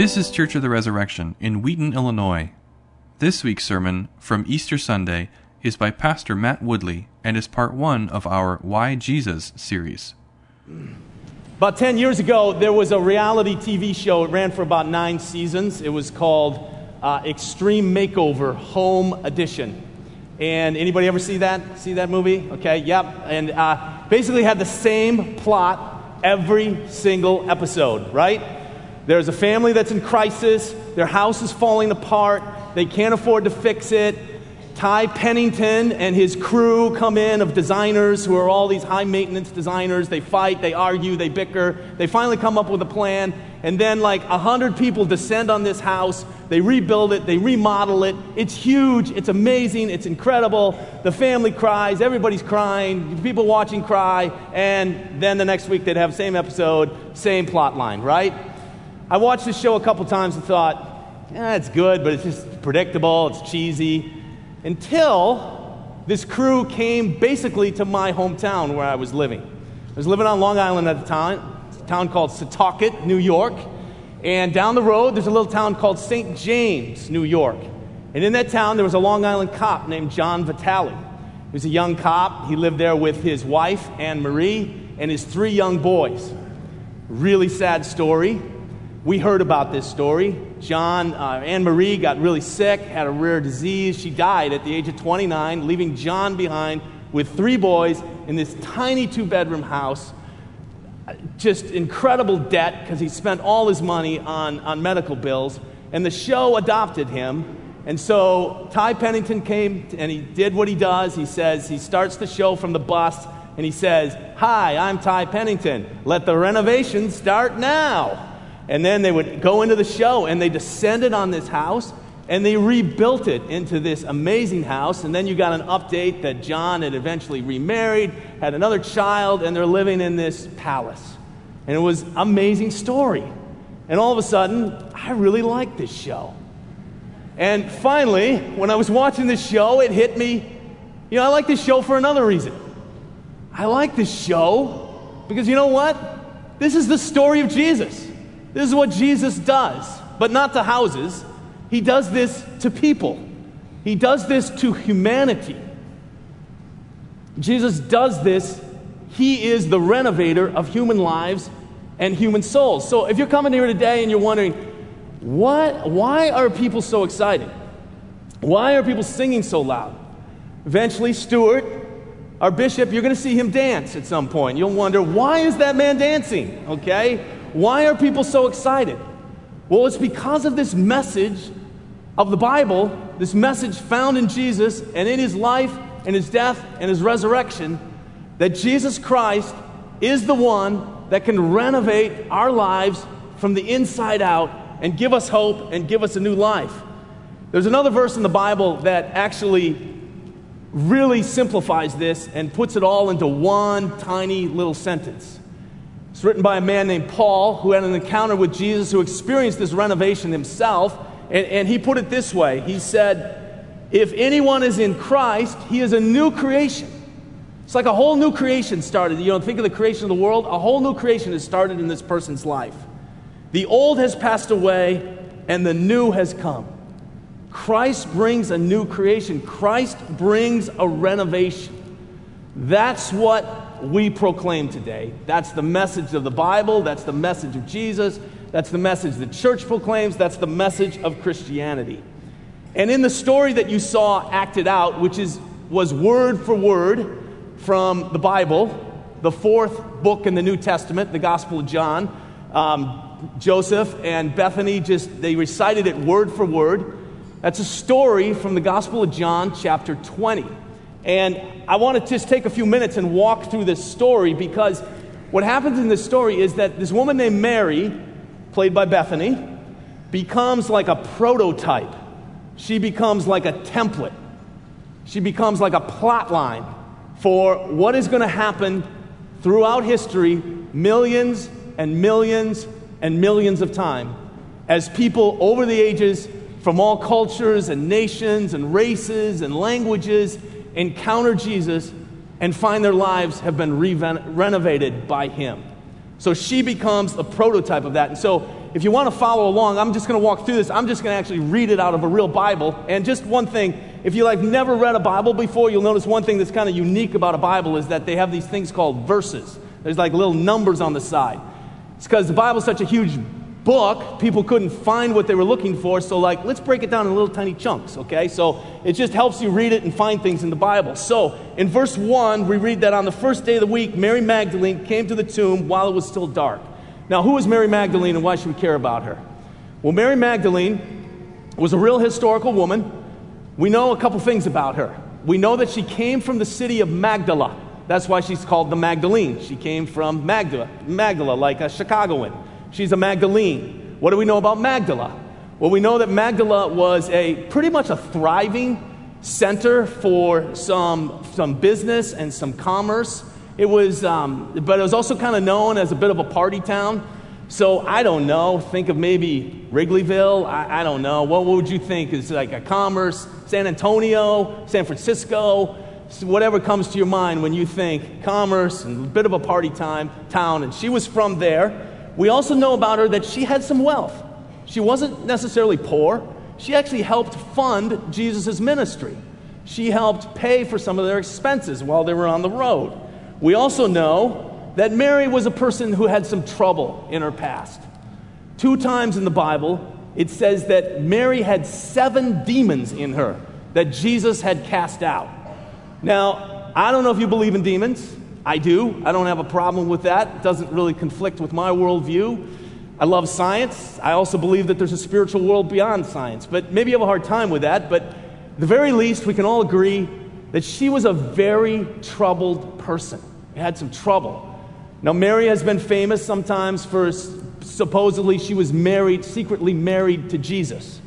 This is Church of the Resurrection in Wheaton, Illinois. This week's sermon from Easter Sunday is by Pastor Matt Woodley and is part one of our Why Jesus series. About 10 years ago, there was a reality TV show. It ran for about nine seasons. It was called uh, Extreme Makeover Home Edition. And anybody ever see that? See that movie? Okay, yep. And uh, basically had the same plot every single episode, right? There's a family that's in crisis, their house is falling apart, they can't afford to fix it. Ty Pennington and his crew come in of designers who are all these high maintenance designers. They fight, they argue, they bicker. They finally come up with a plan, and then, like, a hundred people descend on this house. They rebuild it, they remodel it. It's huge, it's amazing, it's incredible. The family cries, everybody's crying, people watching cry, and then the next week they'd have same episode, same plot line, right? I watched this show a couple times and thought, yeah, it's good, but it's just predictable, it's cheesy. Until this crew came basically to my hometown where I was living. I was living on Long Island at the time, a town called Setauket, New York. And down the road, there's a little town called St. James, New York. And in that town, there was a Long Island cop named John Vitale. He was a young cop. He lived there with his wife, Anne Marie, and his three young boys. Really sad story. We heard about this story. John, uh, Anne Marie got really sick, had a rare disease. She died at the age of 29, leaving John behind with three boys in this tiny two bedroom house. Just incredible debt because he spent all his money on, on medical bills. And the show adopted him. And so Ty Pennington came and he did what he does. He says, he starts the show from the bus and he says, Hi, I'm Ty Pennington. Let the renovation start now. And then they would go into the show and they descended on this house and they rebuilt it into this amazing house. And then you got an update that John had eventually remarried, had another child, and they're living in this palace. And it was an amazing story. And all of a sudden, I really liked this show. And finally, when I was watching this show, it hit me, you know, I like this show for another reason. I like this show because you know what? This is the story of Jesus. This is what Jesus does, but not to houses. He does this to people, He does this to humanity. Jesus does this. He is the renovator of human lives and human souls. So if you're coming here today and you're wondering, what, why are people so excited? Why are people singing so loud? Eventually, Stewart, our bishop, you're going to see him dance at some point. You'll wonder, why is that man dancing? Okay? Why are people so excited? Well, it's because of this message of the Bible, this message found in Jesus and in his life and his death and his resurrection, that Jesus Christ is the one that can renovate our lives from the inside out and give us hope and give us a new life. There's another verse in the Bible that actually really simplifies this and puts it all into one tiny little sentence. It's written by a man named Paul who had an encounter with Jesus, who experienced this renovation himself. And, and he put it this way He said, If anyone is in Christ, he is a new creation. It's like a whole new creation started. You know, think of the creation of the world. A whole new creation has started in this person's life. The old has passed away, and the new has come. Christ brings a new creation, Christ brings a renovation. That's what we proclaim today. That's the message of the Bible, that's the message of Jesus, that's the message the church proclaims, that's the message of Christianity. And in the story that you saw acted out, which is, was word for word from the Bible, the fourth book in the New Testament, the Gospel of John, um, Joseph and Bethany just, they recited it word for word. That's a story from the Gospel of John, chapter 20. And I want to just take a few minutes and walk through this story because what happens in this story is that this woman named Mary, played by Bethany, becomes like a prototype. She becomes like a template. She becomes like a plot line for what is going to happen throughout history, millions and millions and millions of time, as people over the ages from all cultures and nations and races and languages encounter Jesus and find their lives have been re- renovated by him. So she becomes a prototype of that. And so if you want to follow along, I'm just going to walk through this. I'm just going to actually read it out of a real Bible. And just one thing, if you like never read a Bible before, you'll notice one thing that's kind of unique about a Bible is that they have these things called verses. There's like little numbers on the side. It's because the Bible's such a huge book, people couldn't find what they were looking for. So, like, let's break it down in little tiny chunks, okay? So, it just helps you read it and find things in the Bible. So, in verse 1, we read that on the first day of the week, Mary Magdalene came to the tomb while it was still dark. Now, who is Mary Magdalene and why should we care about her? Well, Mary Magdalene was a real historical woman. We know a couple things about her. We know that she came from the city of Magdala. That's why she's called the Magdalene. She came from Magdala, Magdala, like a Chicagoan. She's a Magdalene. What do we know about Magdala? Well, we know that Magdala was a pretty much a thriving center for some, some business and some commerce. It was, um, but it was also kind of known as a bit of a party town. So I don't know. Think of maybe Wrigleyville. I, I don't know. What, what would you think is like a commerce? San Antonio, San Francisco, whatever comes to your mind when you think commerce and a bit of a party time town. And she was from there. We also know about her that she had some wealth. She wasn't necessarily poor. She actually helped fund Jesus' ministry. She helped pay for some of their expenses while they were on the road. We also know that Mary was a person who had some trouble in her past. Two times in the Bible, it says that Mary had seven demons in her that Jesus had cast out. Now, I don't know if you believe in demons. I do. I don't have a problem with that. It doesn't really conflict with my worldview. I love science. I also believe that there's a spiritual world beyond science. But maybe you have a hard time with that. But the very least, we can all agree that she was a very troubled person. Had some trouble. Now, Mary has been famous sometimes for supposedly she was married, secretly married to Jesus.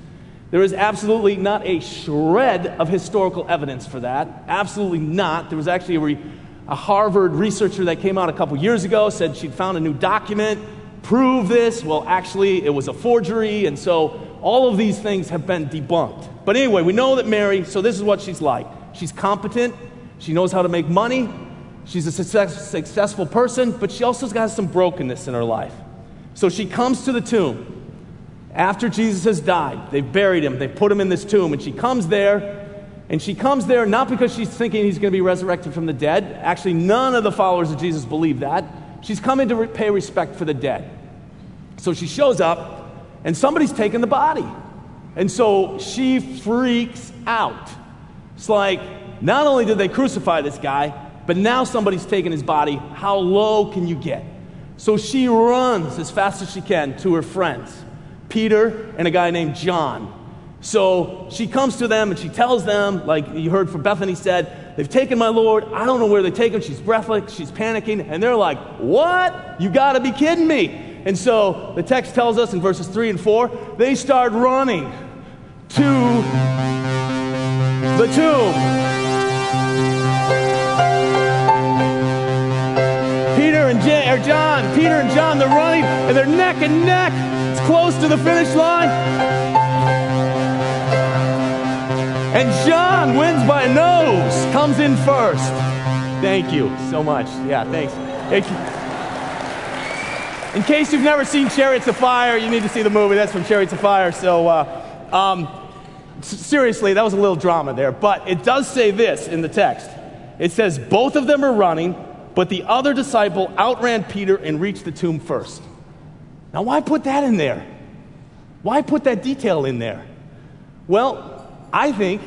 There is absolutely not a shred of historical evidence for that. Absolutely not. There was actually a re- a Harvard researcher that came out a couple years ago said she'd found a new document, prove this. Well, actually, it was a forgery. And so all of these things have been debunked. But anyway, we know that Mary, so this is what she's like. She's competent, she knows how to make money, she's a success, successful person, but she also has some brokenness in her life. So she comes to the tomb after Jesus has died. They've buried him, they put him in this tomb, and she comes there and she comes there not because she's thinking he's going to be resurrected from the dead. Actually, none of the followers of Jesus believe that. She's coming to pay respect for the dead. So she shows up, and somebody's taken the body. And so she freaks out. It's like, not only did they crucify this guy, but now somebody's taken his body. How low can you get? So she runs as fast as she can to her friends, Peter and a guy named John. So she comes to them and she tells them, like you heard from Bethany said, they've taken my Lord. I don't know where they take him. She's breathless. She's panicking. And they're like, what? You got to be kidding me. And so the text tells us in verses 3 and 4, they start running to the tomb. Peter and Jan, or John, Peter and John, they're running and they're neck and neck. It's close to the finish line. And John wins by a nose, comes in first. Thank you so much. Yeah, thanks. Thank you. In case you've never seen Chariots of Fire, you need to see the movie. That's from Chariots of Fire. So, uh, um, seriously, that was a little drama there. But it does say this in the text it says, Both of them are running, but the other disciple outran Peter and reached the tomb first. Now, why put that in there? Why put that detail in there? Well, I think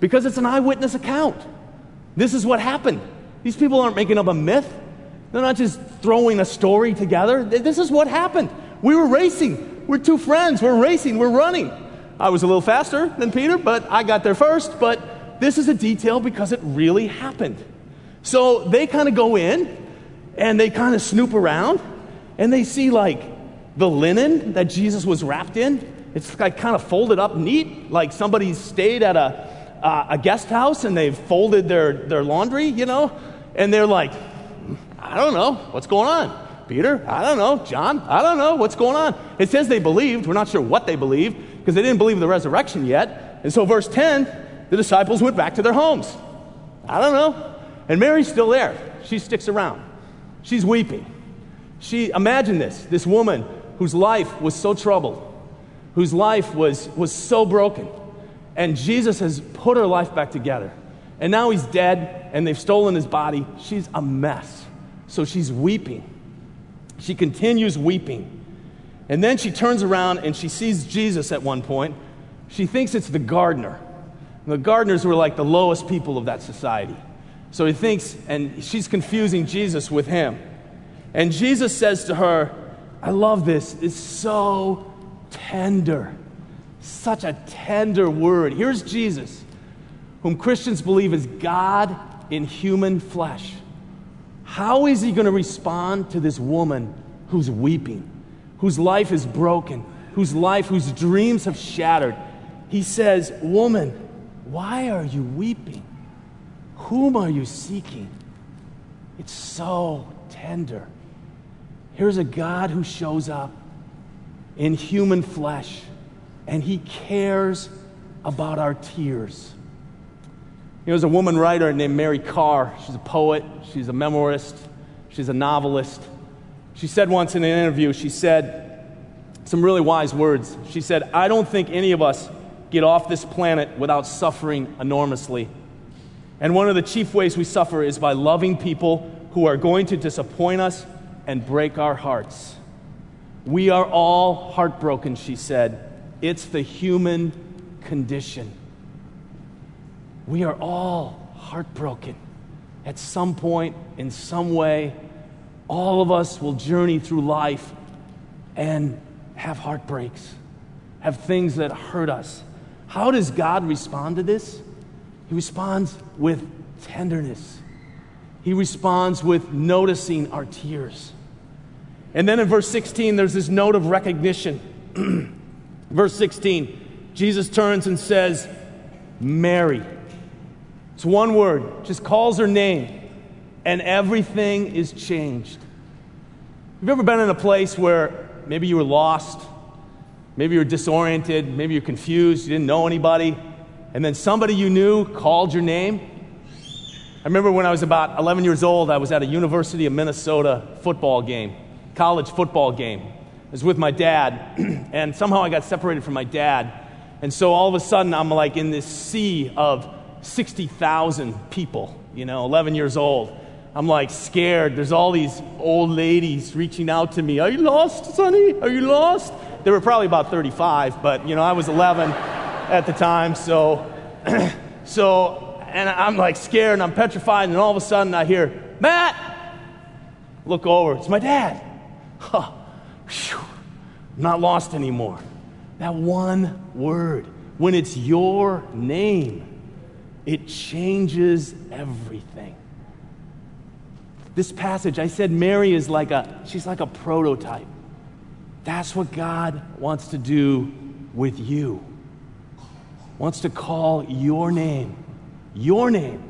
because it's an eyewitness account. This is what happened. These people aren't making up a myth. They're not just throwing a story together. This is what happened. We were racing. We're two friends. We're racing. We're running. I was a little faster than Peter, but I got there first. But this is a detail because it really happened. So they kind of go in and they kind of snoop around and they see like the linen that Jesus was wrapped in it's like kind of folded up neat, like somebody stayed at a, uh, a guest house and they've folded their, their laundry, you know? And they're like, I don't know, what's going on? Peter, I don't know. John, I don't know, what's going on? It says they believed. We're not sure what they believed because they didn't believe in the resurrection yet. And so, verse 10, the disciples went back to their homes. I don't know. And Mary's still there. She sticks around. She's weeping. She, imagine this this woman whose life was so troubled, whose life was, was so broken. And Jesus has put her life back together. And now he's dead, and they've stolen his body. She's a mess. So she's weeping. She continues weeping. And then she turns around and she sees Jesus at one point. She thinks it's the gardener. And the gardeners were like the lowest people of that society. So he thinks, and she's confusing Jesus with him. And Jesus says to her, I love this. It's so tender. Such a tender word. Here's Jesus, whom Christians believe is God in human flesh. How is he going to respond to this woman who's weeping, whose life is broken, whose life, whose dreams have shattered? He says, Woman, why are you weeping? Whom are you seeking? It's so tender. Here's a God who shows up in human flesh, and he cares about our tears. Know, there's a woman writer named Mary Karr. She's a poet, she's a memoirist, she's a novelist. She said once in an interview, she said some really wise words. She said, I don't think any of us get off this planet without suffering enormously. And one of the chief ways we suffer is by loving people who are going to disappoint us and break our hearts. We are all heartbroken, she said. It's the human condition. We are all heartbroken. At some point, in some way, all of us will journey through life and have heartbreaks, have things that hurt us. How does God respond to this? He responds with tenderness. He responds with noticing our tears. And then in verse 16, there's this note of recognition. verse 16, Jesus turns and says, Mary. It's one word, just calls her name, and everything is changed. Have you ever been in a place where maybe you were lost, maybe you were disoriented, maybe you're confused, you didn't know anybody, and then somebody you knew called your name? I remember when I was about 11 years old, I was at a University of Minnesota football game, college football game. I was with my dad, and somehow I got separated from my dad. And so all of a sudden, I'm like in this sea of 60,000 people, you know, 11 years old. I'm like scared. There's all these old ladies reaching out to me. Are you lost, Sonny? Are you lost? They were probably about 35, but, you know, I was 11 at the time. So, so, and I'm like scared and I'm petrified. And all of a sudden I hear, Matt! Look over. It's my dad. Huh. I'm not lost anymore. That one word, when it's your name, it changes everything. This passage, I said Mary is like a, she's like a prototype. That's what God wants to do with you. Wants to call your name, your name,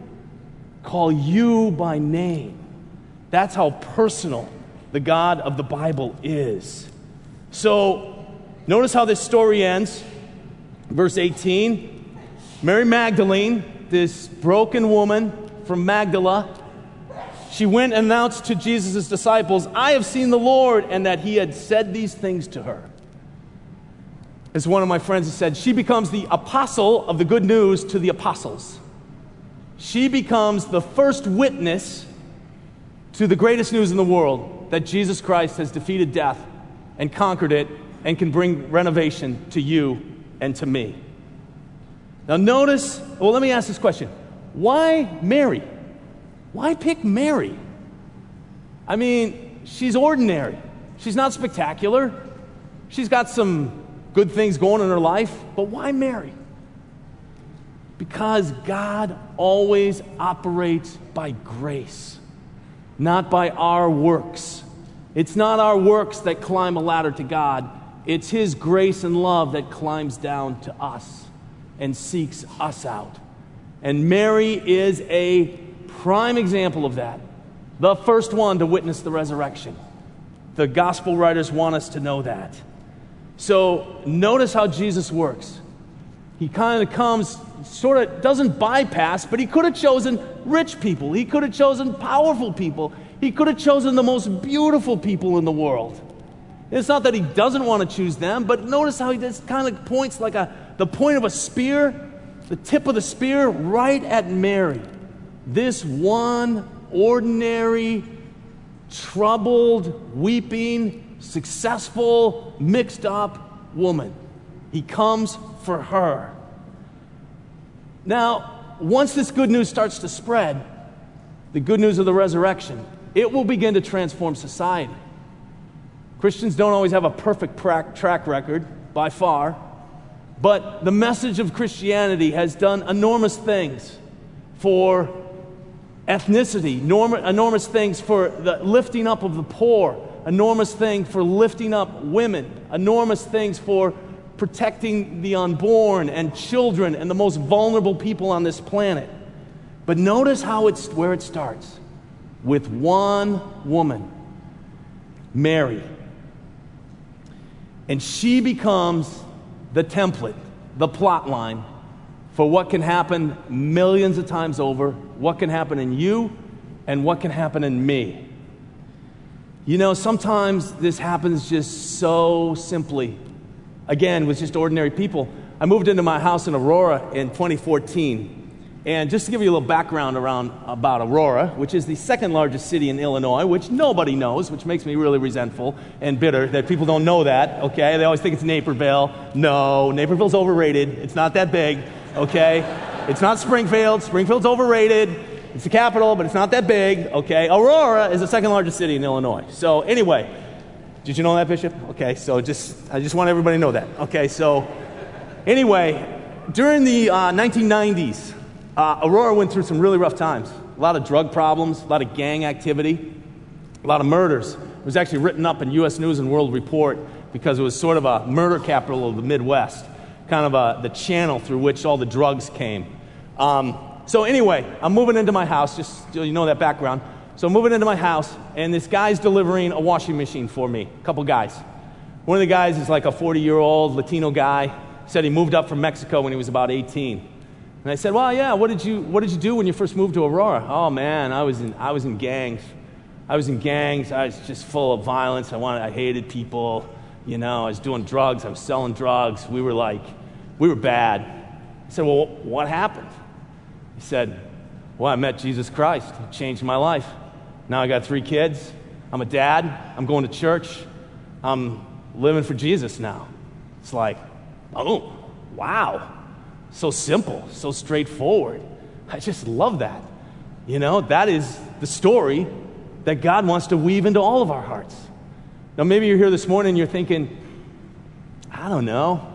call you by name. That's how personal the God of the Bible is. So, notice how this story ends. Verse 18 Mary Magdalene this broken woman from Magdala, she went and announced to Jesus' disciples, I have seen the Lord, and that he had said these things to her. As one of my friends has said, she becomes the apostle of the good news to the apostles. She becomes the first witness to the greatest news in the world that Jesus Christ has defeated death and conquered it and can bring renovation to you and to me. Now, notice, well, let me ask this question why Mary? Why pick Mary? I mean, she's ordinary, she's not spectacular, she's got some good things going in her life, but why Mary? Because God always operates by grace, not by our works. It's not our works that climb a ladder to God, it's His grace and love that climbs down to us and seeks us out. And Mary is a prime example of that. The first one to witness the resurrection. The gospel writers want us to know that. So notice how Jesus works. He kind of comes, sort of doesn't bypass, but he could have chosen rich people. He could have chosen powerful people. He could have chosen the most beautiful people in the world. It's not that he doesn't want to choose them, but notice how he just kind of points like a, the point of a spear, the tip of the spear, right at Mary. This one ordinary, troubled, weeping, successful, mixed up woman. He comes for her. Now, once this good news starts to spread, the good news of the resurrection, it will begin to transform society. Christians don't always have a perfect track record, by far, but the message of Christianity has done enormous things for ethnicity, enormous things for the lifting up of the poor, enormous thing for lifting up women, enormous things for protecting the unborn and children and the most vulnerable people on this planet. But notice how it's where it starts with one woman, Mary. And she becomes the template, the plot line for what can happen millions of times over, what can happen in you, and what can happen in me. You know, sometimes this happens just so simply. Again, with just ordinary people. I moved into my house in Aurora in 2014. And just to give you a little background around about Aurora, which is the second largest city in Illinois, which nobody knows, which makes me really resentful and bitter that people don't know that, okay? They always think it's Naperville. No, Naperville's overrated. It's not that big, okay? It's not Springfield. Springfield's overrated. It's the capital, but it's not that big, okay? Aurora is the second largest city in Illinois. So, anyway, did you know that, Bishop? Okay, so just, I just want everybody to know that. Okay, so, anyway, during the uh, 1990s, uh, Aurora went through some really rough times. A lot of drug problems, a lot of gang activity, a lot of murders. It was actually written up in U.S. News and World Report because it was sort of a murder capital of the Midwest, kind of a, the channel through which all the drugs came. Um, so, anyway, I'm moving into my house, just so you know that background. So, I'm moving into my house, and this guy's delivering a washing machine for me, a couple guys. One of the guys is like a 40 year old Latino guy, said he moved up from Mexico when he was about 18. And I said, Well, yeah, what did you, what did you do when you first moved to Aurora? Oh, man, I was in, I was in gangs. I was in gangs. I was just full of violence. I, wanted, I hated people. You know, I was doing drugs. I was selling drugs. We were like, we were bad. I said, Well, what happened? He said, Well, I met Jesus Christ. He changed my life. Now I got three kids. I'm a dad. I'm going to church. I'm living for Jesus now. It's like, oh, wow so simple, so straightforward. I just love that. You know, that is the story that God wants to weave into all of our hearts. Now, maybe you're here this morning and you're thinking, I don't know.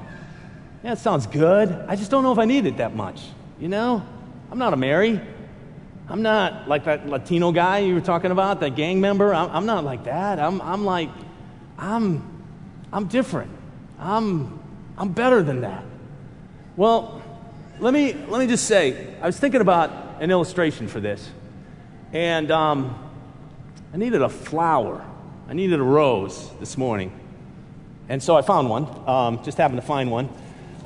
Yeah, it sounds good. I just don't know if I need it that much. You know, I'm not a Mary. I'm not like that Latino guy you were talking about, that gang member. I'm, I'm not like that. I'm, I'm like, I'm, I'm different. I'm, I'm better than that. Well, let me, let me just say, I was thinking about an illustration for this. And um, I needed a flower. I needed a rose this morning. And so I found one, um, just happened to find one.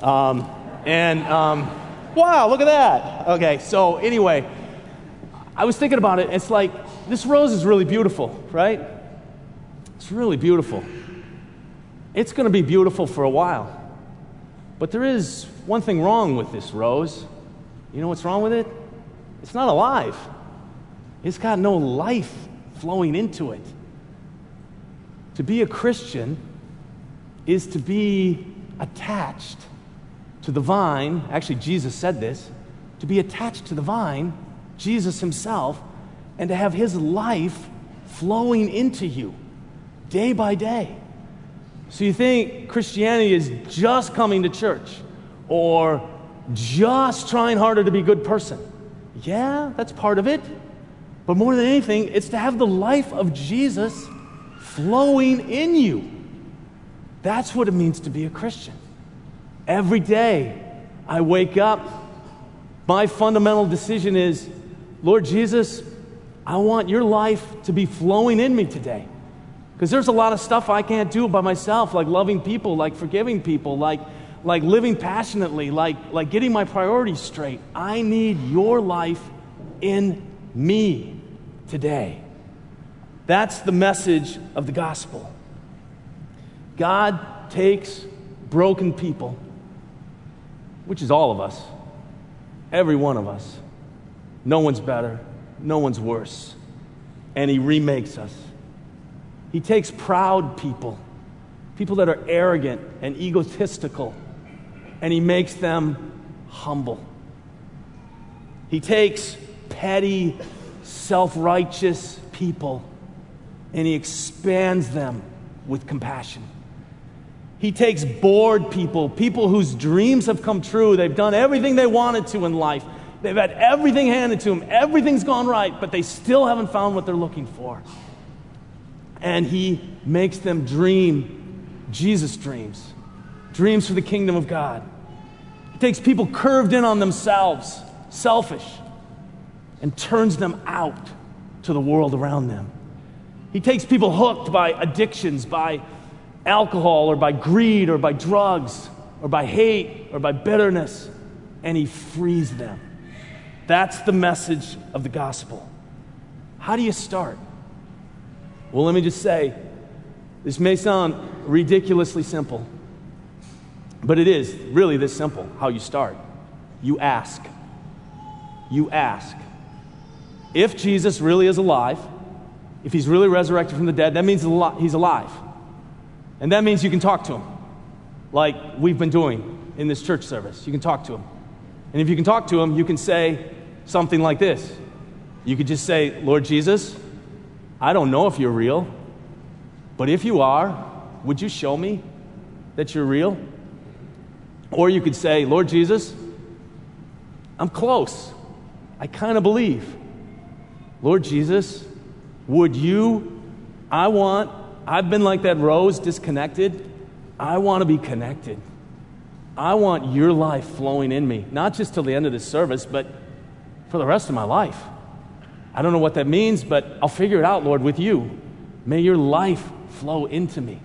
Um, and um, wow, look at that. Okay, so anyway, I was thinking about it. It's like, this rose is really beautiful, right? It's really beautiful. It's going to be beautiful for a while. But there is one thing wrong with this rose. You know what's wrong with it? It's not alive, it's got no life flowing into it. To be a Christian is to be attached to the vine. Actually, Jesus said this to be attached to the vine, Jesus Himself, and to have His life flowing into you day by day. So you think Christianity is just coming to church or just trying harder to be a good person. Yeah, that's part of it. But more than anything, it's to have the life of Jesus flowing in you. That's what it means to be a Christian. Every day I wake up, my fundamental decision is Lord Jesus, I want your life to be flowing in me today. Because there's a lot of stuff I can't do by myself, like loving people, like forgiving people, like, like living passionately, like, like getting my priorities straight. I need your life in me today. That's the message of the gospel. God takes broken people, which is all of us, every one of us. No one's better, no one's worse. And He remakes us. He takes proud people, people that are arrogant and egotistical, and He makes them humble. He takes petty, self righteous people and He expands them with compassion. He takes bored people, people whose dreams have come true. They've done everything they wanted to in life. They've had everything handed to them. Everything's gone right, but they still haven't found what they're looking for. And he makes them dream Jesus dreams, dreams for the kingdom of God. Takes people curved in on themselves, selfish, and turns them out to the world around them. He takes people hooked by addictions, by alcohol or by greed or by drugs or by hate or by bitterness, and he frees them. That's the message of the gospel. How do you start? Well, let me just say this may sound ridiculously simple, but it is really this simple how you start. You ask. You ask. If Jesus really is alive, if he's really resurrected from the dead, that means he's alive. And that means you can talk to him, like we've been doing in this church service. You can talk to him. And if you can talk to him, you can say something like this. You could just say, Lord Jesus, I don't know if you're real, but if you are, would you show me that you're real? Or you could say, Lord Jesus, I'm close. I kind of believe. Lord Jesus, would you, I want I've been like that rose, disconnected. I want to be connected. I want your life flowing in me, not just till the end of this service, but for the rest of my life. I don't know what that means, but I'll figure it out, Lord, with you. May your life flow into me.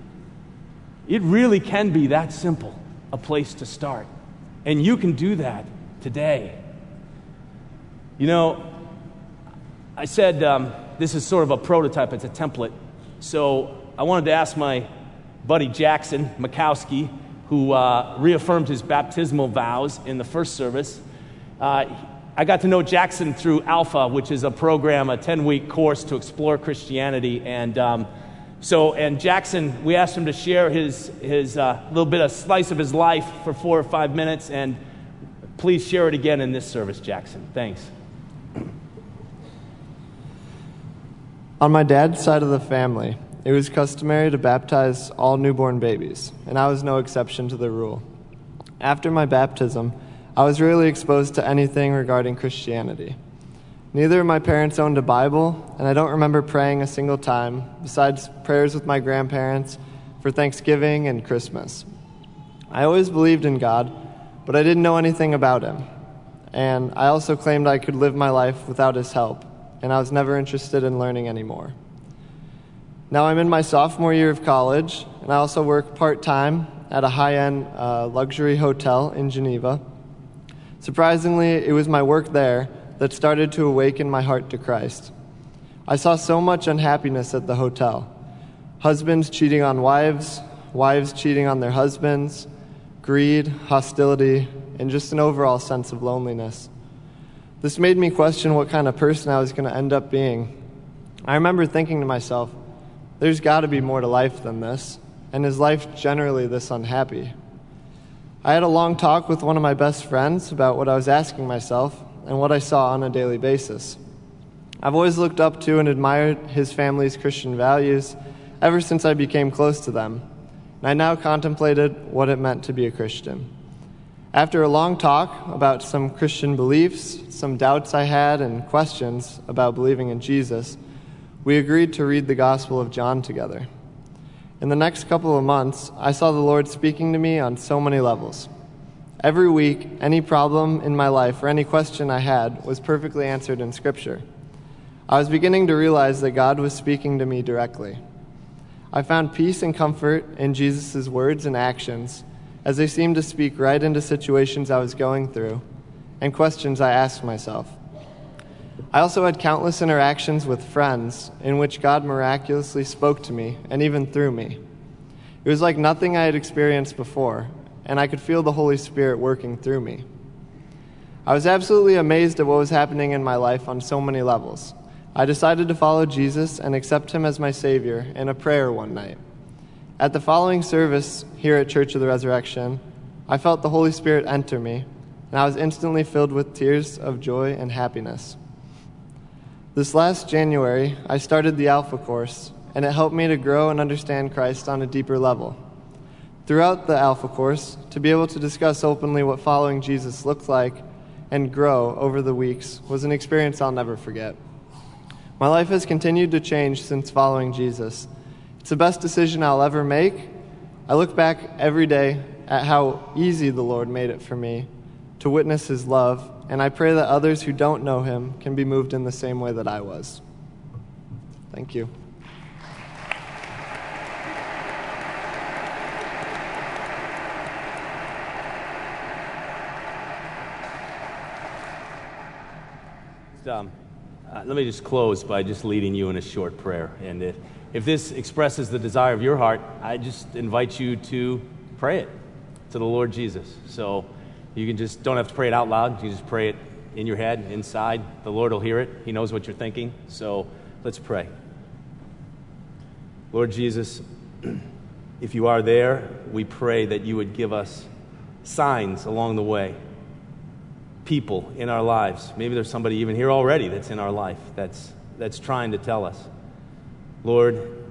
It really can be that simple, a place to start. And you can do that today. You know, I said um, this is sort of a prototype, it's a template. So I wanted to ask my buddy Jackson Makowski, who uh, reaffirmed his baptismal vows in the first service. Uh, I got to know Jackson through Alpha, which is a program, a 10 week course to explore Christianity. And um, so, and Jackson, we asked him to share his, his uh, little bit of slice of his life for four or five minutes. And please share it again in this service, Jackson. Thanks. On my dad's side of the family, it was customary to baptize all newborn babies, and I was no exception to the rule. After my baptism, I was rarely exposed to anything regarding Christianity. Neither of my parents owned a Bible, and I don't remember praying a single time, besides prayers with my grandparents for Thanksgiving and Christmas. I always believed in God, but I didn't know anything about Him. And I also claimed I could live my life without His help, and I was never interested in learning anymore. Now I'm in my sophomore year of college, and I also work part time at a high end uh, luxury hotel in Geneva. Surprisingly, it was my work there that started to awaken my heart to Christ. I saw so much unhappiness at the hotel husbands cheating on wives, wives cheating on their husbands, greed, hostility, and just an overall sense of loneliness. This made me question what kind of person I was going to end up being. I remember thinking to myself, there's got to be more to life than this, and is life generally this unhappy? I had a long talk with one of my best friends about what I was asking myself and what I saw on a daily basis. I've always looked up to and admired his family's Christian values ever since I became close to them, and I now contemplated what it meant to be a Christian. After a long talk about some Christian beliefs, some doubts I had, and questions about believing in Jesus, we agreed to read the Gospel of John together. In the next couple of months, I saw the Lord speaking to me on so many levels. Every week, any problem in my life or any question I had was perfectly answered in Scripture. I was beginning to realize that God was speaking to me directly. I found peace and comfort in Jesus' words and actions as they seemed to speak right into situations I was going through and questions I asked myself. I also had countless interactions with friends in which God miraculously spoke to me and even through me. It was like nothing I had experienced before, and I could feel the Holy Spirit working through me. I was absolutely amazed at what was happening in my life on so many levels. I decided to follow Jesus and accept him as my Savior in a prayer one night. At the following service here at Church of the Resurrection, I felt the Holy Spirit enter me, and I was instantly filled with tears of joy and happiness. This last January, I started the Alpha course, and it helped me to grow and understand Christ on a deeper level. Throughout the Alpha course, to be able to discuss openly what following Jesus looked like and grow over the weeks was an experience I'll never forget. My life has continued to change since following Jesus. It's the best decision I'll ever make. I look back every day at how easy the Lord made it for me to witness His love, and I pray that others who don't know Him can be moved in the same way that I was. Thank you. Um, uh, let me just close by just leading you in a short prayer. And if, if this expresses the desire of your heart, I just invite you to pray it to the Lord Jesus. So you can just don't have to pray it out loud. You just pray it in your head, inside. The Lord will hear it. He knows what you're thinking. So let's pray. Lord Jesus, if you are there, we pray that you would give us signs along the way people in our lives. Maybe there's somebody even here already that's in our life that's, that's trying to tell us. Lord,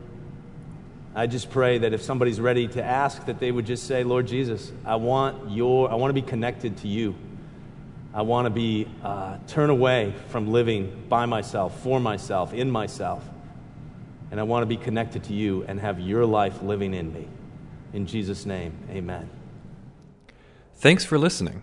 I just pray that if somebody's ready to ask, that they would just say, Lord Jesus, I want your, I want to be connected to you. I want to be, uh, turn away from living by myself, for myself, in myself. And I want to be connected to you and have your life living in me. In Jesus' name, amen. Thanks for listening.